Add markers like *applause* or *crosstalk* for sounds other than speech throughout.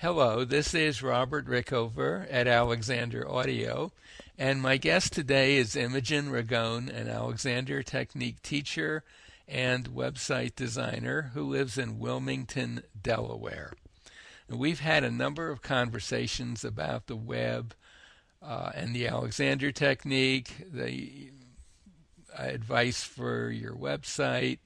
Hello, this is Robert Rickover at Alexander Audio, and my guest today is Imogen Ragone, an Alexander Technique teacher and website designer who lives in Wilmington, Delaware. And we've had a number of conversations about the web uh, and the Alexander Technique, the advice for your website,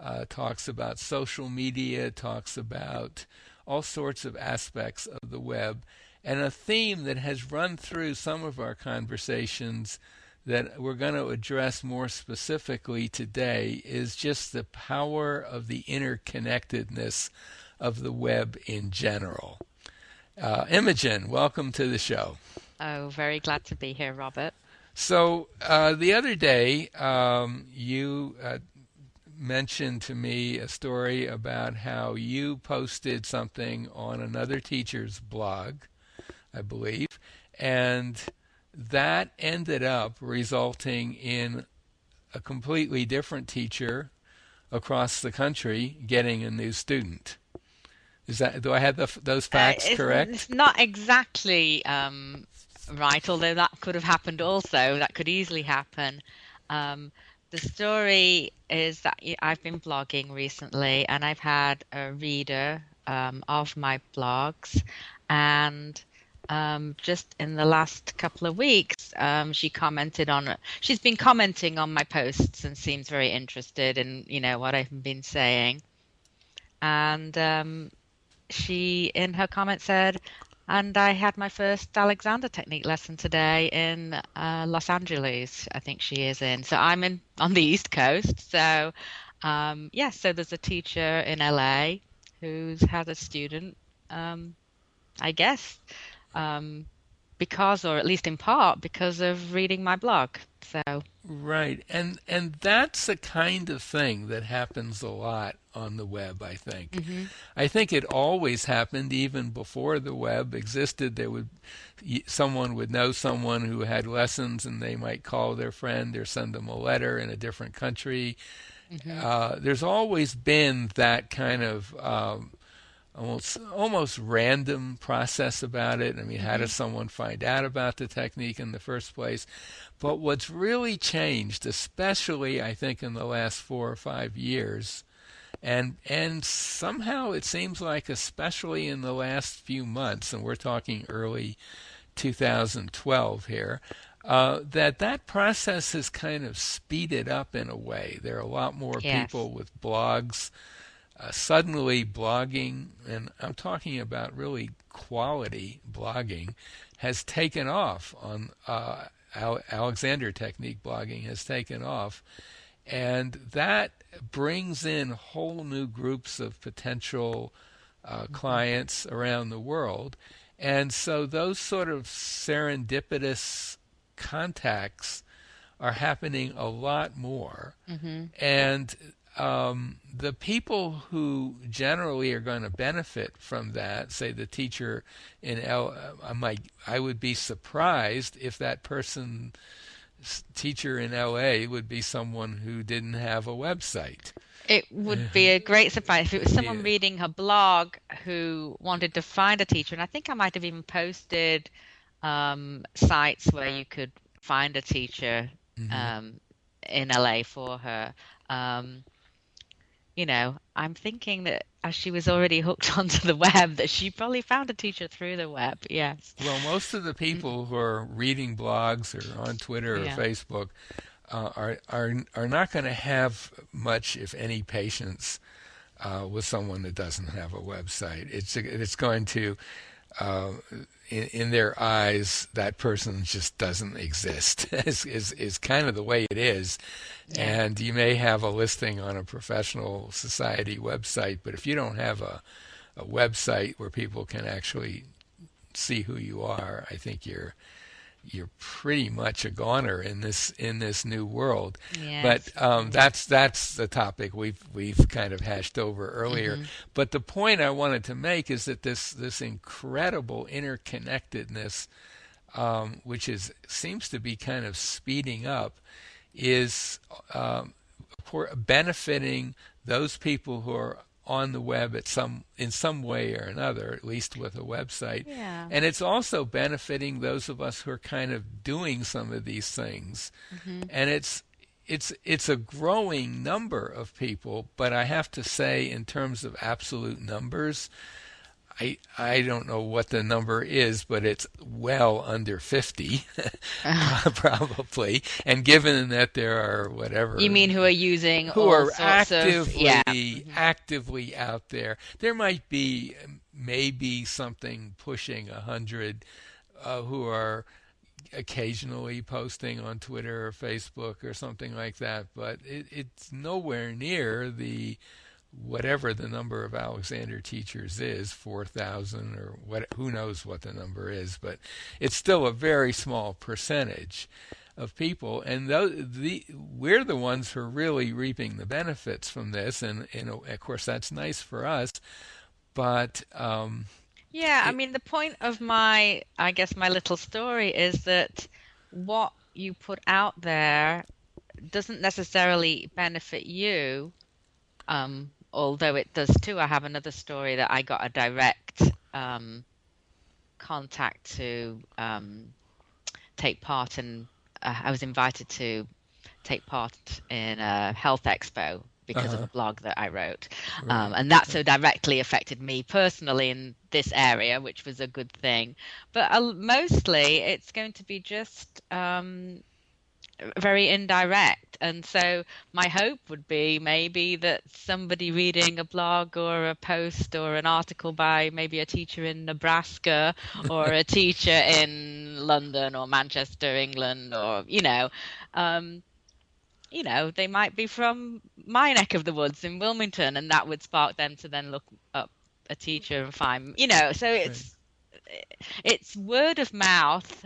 uh, talks about social media, talks about all sorts of aspects of the web. And a theme that has run through some of our conversations that we're going to address more specifically today is just the power of the interconnectedness of the web in general. Uh, Imogen, welcome to the show. Oh, very glad to be here, Robert. So uh, the other day, um, you uh, mentioned to me a story about how you posted something on another teacher's blog, I believe, and that ended up resulting in a completely different teacher across the country getting a new student. Is that do I have the, those uh, facts uh, correct? It's not exactly um, right, although that could have happened also. That could easily happen. Um, the story is that I've been blogging recently and I've had a reader um, of my blogs and um, just in the last couple of weeks, um, she commented on. She's been commenting on my posts and seems very interested in you know what I've been saying. And um, she, in her comment, said, and I had my first Alexander technique lesson today in uh, Los Angeles. I think she is in. So I'm in on the East Coast. So um, yeah, so there's a teacher in LA who's had a student. Um, I guess um, because, or at least in part, because of reading my blog. So right, and and that's the kind of thing that happens a lot on the web. I think. Mm-hmm. I think it always happened even before the web existed. There would someone would know someone who had lessons, and they might call their friend or send them a letter in a different country. Mm-hmm. Uh, there's always been that kind of um, almost almost random process about it. I mean, how does mm-hmm. someone find out about the technique in the first place? But what's really changed, especially I think in the last four or five years, and and somehow it seems like especially in the last few months, and we're talking early 2012 here. Uh, that that process has kind of speeded up in a way. There are a lot more yes. people with blogs uh, suddenly blogging, and I'm talking about really quality blogging, has taken off on uh, Alexander Technique blogging has taken off, and that brings in whole new groups of potential uh, mm-hmm. clients around the world. And so those sort of serendipitous contacts are happening a lot more. Mm-hmm. And um, the people who generally are going to benefit from that, say the teacher in L, I might, I would be surprised if that person, teacher in LA, would be someone who didn't have a website. It would be a *laughs* great surprise if it was someone yeah. reading her blog who wanted to find a teacher, and I think I might have even posted um, sites where you could find a teacher mm-hmm. um, in LA for her. Um, you know, I'm thinking that as she was already hooked *laughs* onto the web, that she probably found a teacher through the web. Yes. Well, most of the people who are reading blogs or on Twitter or yeah. Facebook uh, are are are not going to have much, if any, patience uh, with someone that doesn't have a website. It's it's going to uh, in, in, their eyes, that person just doesn't exist. is, is is kind of the way it is. Yeah. And you may have a listing on a professional society website, but if you don't have a a website where people can actually see who you are, I think you're you're pretty much a goner in this in this new world. Yes. But um, that's that's the topic we've we've kind of hashed over earlier. Mm-hmm. But the point I wanted to make is that this this incredible interconnectedness, um, which is seems to be kind of speeding up, is um, benefiting those people who are on the web at some in some way or another, at least with a website. Yeah. And it's also benefiting those of us who are kind of doing some of these things. Mm-hmm. And it's it's it's a growing number of people, but I have to say in terms of absolute numbers, I I don't know what the number is, but it's well under 50 *laughs* *laughs* probably. And given that there are whatever You mean who are using who are actively of yeah. Mm-hmm. actively out there. There might be maybe something pushing a hundred uh, who are occasionally posting on Twitter or Facebook or something like that, but it, it's nowhere near the whatever the number of Alexander teachers is, 4,000 or what, who knows what the number is, but it's still a very small percentage of people, and those, the we're the ones who are really reaping the benefits from this, and, and of course that's nice for us, but um, Yeah, I mean, the point of my, I guess, my little story is that what you put out there doesn't necessarily benefit you, um, although it does too. I have another story that I got a direct um, contact to um, take part in. Uh, I was invited to take part in a health expo because of Uh-huh. a blog that I wrote. Um, and that so directly affected me personally in this area, which was a good thing. But uh, mostly it's going to be just um, very indirect. And so my hope would be maybe that somebody reading a blog or a post or an article by maybe a teacher in Nebraska *laughs* or a teacher in London or Manchester, England, or, you know, um, you know, they might be from my neck of the woods in Wilmington, and that would spark them to then look up a teacher and find, you know, so it's it's word of mouth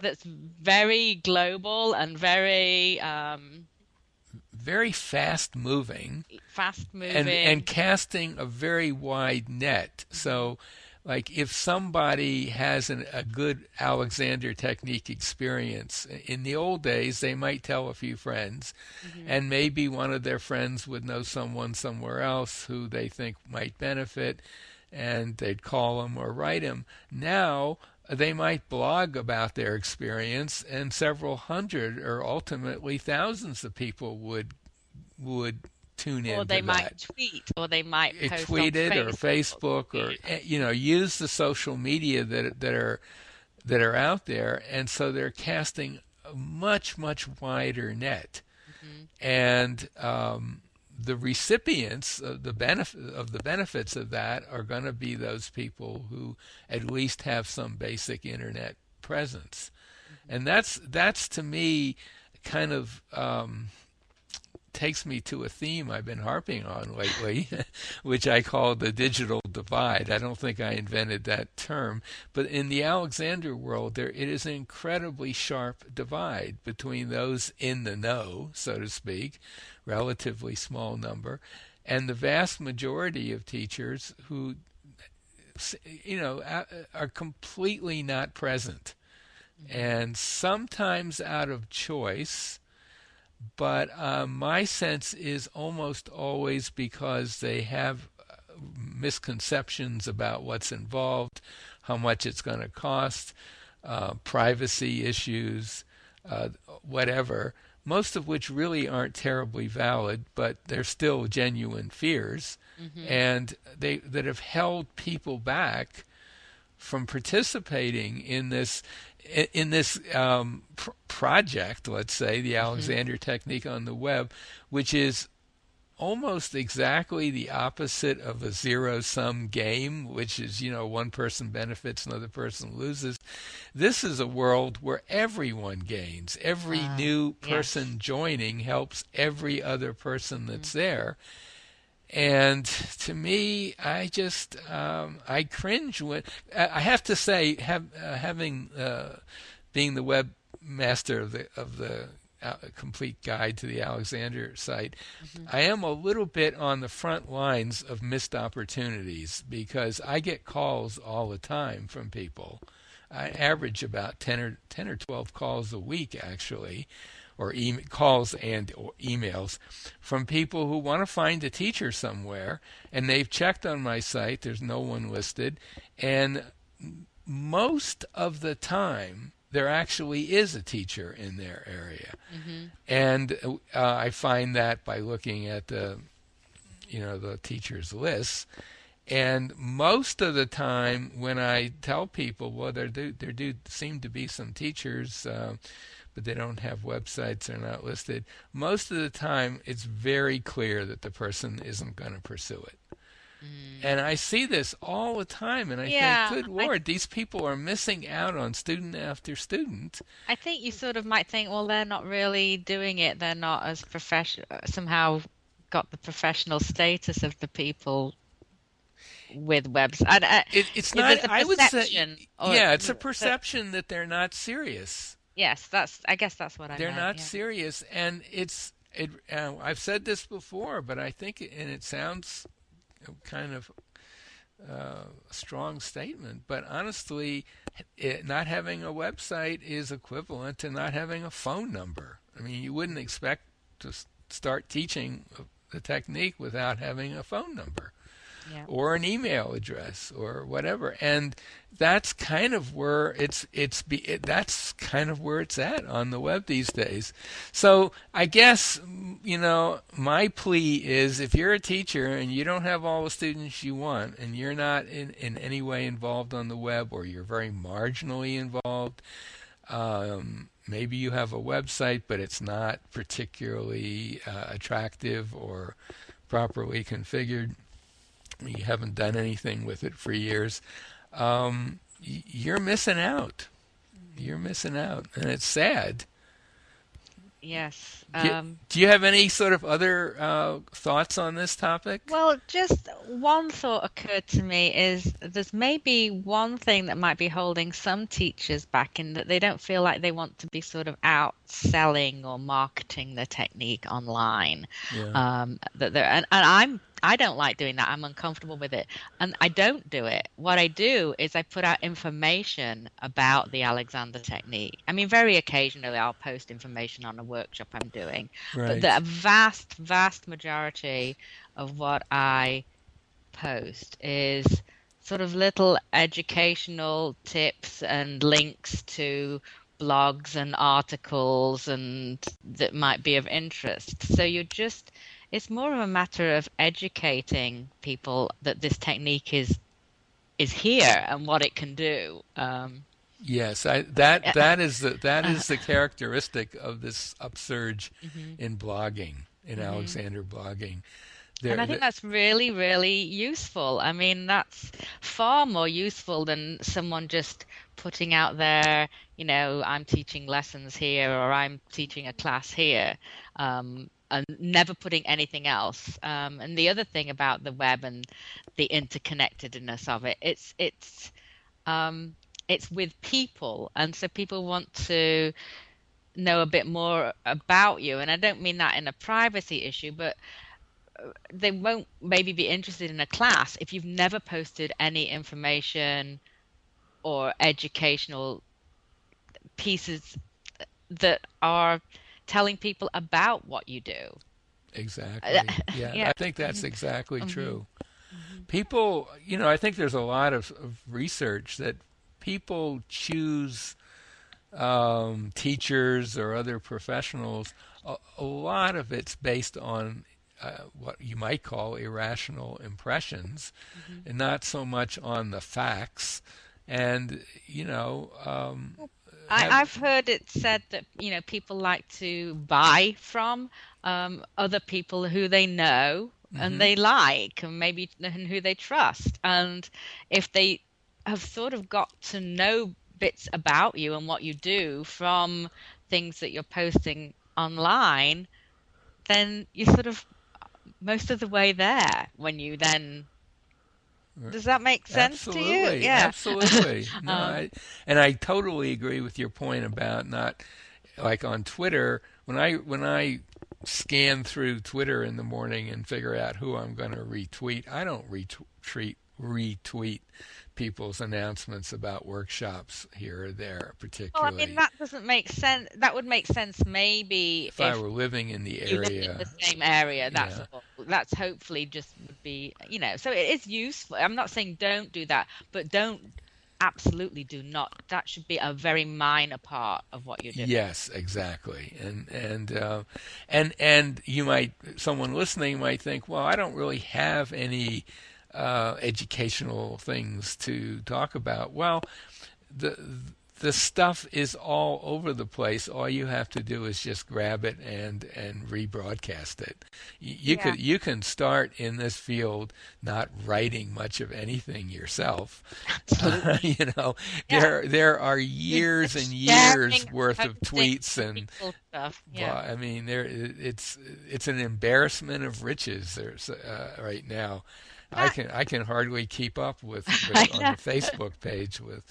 that's very global and very um, very fast moving. fast moving. and and casting a very wide net. So, like if somebody has an, a good Alexander technique experience in the old days, they might tell a few friends, and maybe one of their friends would know someone somewhere else who they think might benefit, and they'd call them or write them. Now. They might blog about their experience, and several hundred or ultimately thousands of people would would tune in. or they might that tweet, or they might tweet on it or Facebook. Facebook or eh, you know use the social media that that are that are out there, and so they're casting a much much wider net, and um, the recipients of the benefit of the benefits of that are going to be those people who at least have some basic internet presence, and that's that's to me kind of um, takes me to a theme I've been harping on lately, *laughs* which I call the digital divide. I don't think I invented that term, but in the Alexander world, there it is an incredibly sharp divide between those in the know, so to speak, relatively small number, and the vast majority of teachers who, you know, are completely not present, mm-hmm. and sometimes out of choice but uh, my sense is almost always because they have uh, misconceptions about what's involved, how much it's going to cost, uh, privacy issues, uh, whatever, most of which really aren't terribly valid, but they're still genuine fears, and they that have held people back from participating in this in this um, pr- project, let's say the Alexander technique on the web, which is almost exactly the opposite of a zero sum game, which is, you know, one person benefits, another person loses. This is a world where everyone gains. Every Ah, new yes. person joining helps every other person that's there. And to me, I just um, I cringe when I have to say, have, uh, having uh, being the webmaster of the of the uh, complete guide to the Alexander site, I am a little bit on the front lines of missed opportunities because I get calls all the time from people. I average about ten or ten or twelve calls a week actually, or e- calls and or emails from people who want to find a teacher somewhere, and they've checked on my site. There's no one listed, and most of the time there actually is a teacher in their area, mm-hmm. and uh, I find that by looking at the, you know, the teachers lists. And most of the time, when I tell people, well, there do there do seem to be some teachers, uh, but they don't have websites, they're not listed. Most of the time, it's very clear that the person isn't going to pursue it. Mm. And I see this all the time, and I yeah, think, good Lord, I, these people are missing out on student after student. I think you sort of might think, well, they're not really doing it. They're not as professional, somehow got the professional status of the people with webs. And, uh, it, it's not. I would say, yeah, it's a perception that they're not serious. Yes, that's. I guess that's what I. They're meant, not yeah. serious, and it's. It. Uh, I've said this before, but I think, and it sounds kind of uh, a strong statement, but honestly, it, not having a website is equivalent to not having a phone number. I mean, you wouldn't expect to start teaching the technique without having a phone number yeah. or an email address or whatever. And that's kind of where it's it's be, it, that's kind of where it's at on the web these days. So I guess you know my plea is if you're a teacher and you don't have all the students you want and you're not in in any way involved on the web or you're very marginally involved. Um, maybe you have a website, but it's not particularly uh, attractive or properly configured you haven't done anything with it for years, um, you're missing out. You're missing out, and it's sad. Yes. Um, do, you, do, you, have any sort of other uh, thoughts on this topic? Well, just one thought occurred to me is there's maybe one thing that might be holding some teachers back in that they don't feel like they want to be sort of out selling or marketing the technique online. Yeah. Um, that they're, and, and I'm I don't like doing that. I'm uncomfortable with it. And I don't do it. What I do is I put out information about the Alexander technique. I mean, very occasionally I'll post information on a workshop I'm doing. Right. But the vast, vast majority of what I post is sort of little educational tips and links to blogs and articles and that might be of interest. So you're just it's more of a matter of educating people that this technique is is here and what it can do. Um, yes, I, that that is the that is the *laughs* characteristic of this upsurge mm-hmm. in blogging in mm-hmm. Alexander blogging. There, and I think that's really, really useful. I mean, that's far more useful than someone just putting out there, you know, I'm teaching lessons here or I'm teaching a class here. Um, and never putting anything else. Um, and the other thing about the web and the interconnectedness of it, it's it's um, it's with people, and so people want to know a bit more about you. And I don't mean that in a privacy issue, but uh, they won't maybe be interested in a class if you've never posted any information or educational pieces that are telling people about what you do. Exactly. *laughs* Yeah, yeah. I think that's exactly mm-hmm. true. Mm-hmm. People, you know, I think there's a lot of, of research that people choose um, teachers or other professionals. A, a, lot of it's based on uh, what you might call irrational impressions, mm-hmm. and not so much on the facts. And you know, um, I, have heard it said that you know people like to buy from um, other people who they know mm-hmm. and they like, and maybe and who they trust. And if they have sort of got to know bits about you and what you do from things that you're posting online, then you're sort of most of the way there when you then does that make sense absolutely, to you? Yeah, absolutely. *laughs* No, um, I, and I totally agree with your point about not like on Twitter when I when I scan through Twitter in the morning and figure out who I'm going to retweet. I don't retweet retweet people's announcements about workshops here or there, particularly. Well, I mean that doesn't make sense. That would make sense maybe if I were living in the live in the same area. That's Yeah. all. that's hopefully just would be you know. So it is useful. I'm not saying don't do that, but don't absolutely do not. That should be a very minor part of what you're doing. Yes, exactly, and and uh, and and you might someone listening might think, well, I don't really have any uh, educational things to talk about. Well, the the stuff is all over the place. All you have to do is just grab it and and rebroadcast it. You, you Yeah. could you can start in this field not writing much of anything yourself. *laughs* you know, Yeah. there there are years and years worth of tweets and stuff. Yeah. I mean, there it's it's an embarrassment of riches. There's uh, right now. I can I can hardly keep up with, *laughs* with on the Facebook page with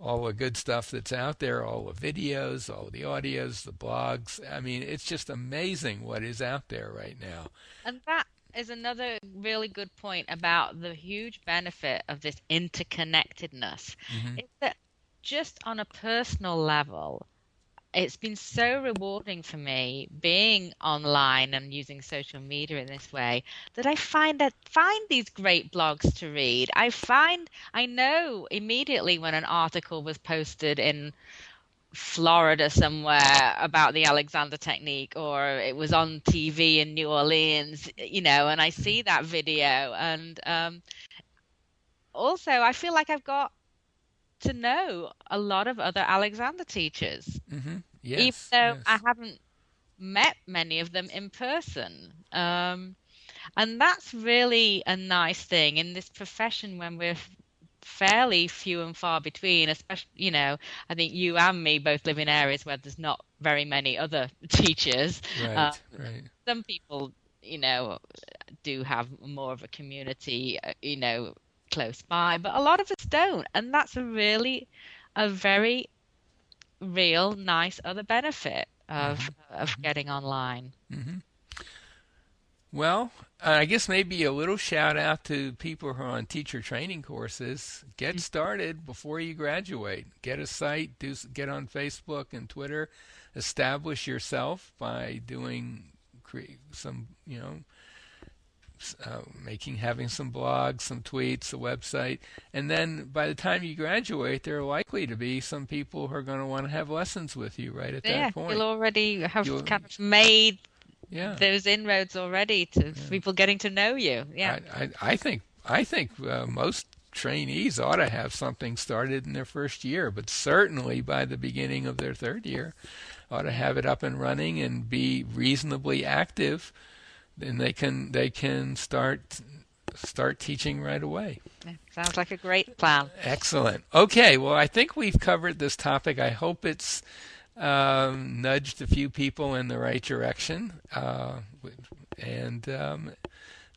all the good stuff that's out there, all the videos, all the audios, the blogs. I mean, it's just amazing what is out there right now. And that is another really good point about the huge benefit of this interconnectedness. Mhm. Is that just on a personal level, it's been so rewarding for me being online and using social media in this way that I find that find these great blogs to read. I find I know immediately when an article was posted in Florida somewhere about the Alexander technique or it was on TV in New Orleans, you know, and I see that video and um, also I feel like I've got to know a lot of other Alexander teachers, hmm even though yes. I haven't met many of them in person. Um, and that's really a nice thing in this profession when we're fairly few and far between, especially, you know, I think you and me both live in areas where there's not very many other *laughs* teachers. right, uh, right. Some people, you know, do have more of a community, uh, you know, close by, but a lot of us don't. And that's a really, a very real, nice other benefit of, mm-hmm. of mm-hmm. getting online. hmm Well, uh, I guess maybe a little shout out to people who are on teacher training courses. Get mm-hmm. started before you graduate. Get a site. Do get on Facebook and Twitter. Establish yourself by doing cre- some, you know, uh, making having some blogs, some tweets, a website, and then by the time you graduate, there are likely to be some people who are going to want to have lessons with you right at yeah, that point. you'll already have You'll- kind of made yeah. those inroads already to people getting to know you. Yeah. I, I, I think I think uh, most trainees ought to have something started in their first year, but certainly by the beginning of their third year, ought to have it up and running and be reasonably active. Then they can they can start start teaching right away. Sounds like a great plan. Excellent. Okay, well, I think we've covered this topic. I hope it's um, nudged a few people in the right direction. Uh, and um,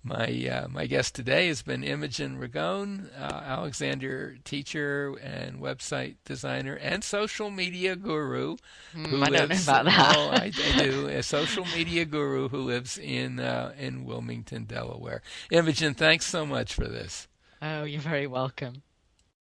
my uh, my guest today has been Imogen Ragone, uh, Alexander teacher and website designer and social media guru. Hmm, I don't know about that. Oh, I, I do. *laughs* A social media guru who lives in uh, in Wilmington, Delaware. Imogen, thanks so much for this. Oh, you're very welcome.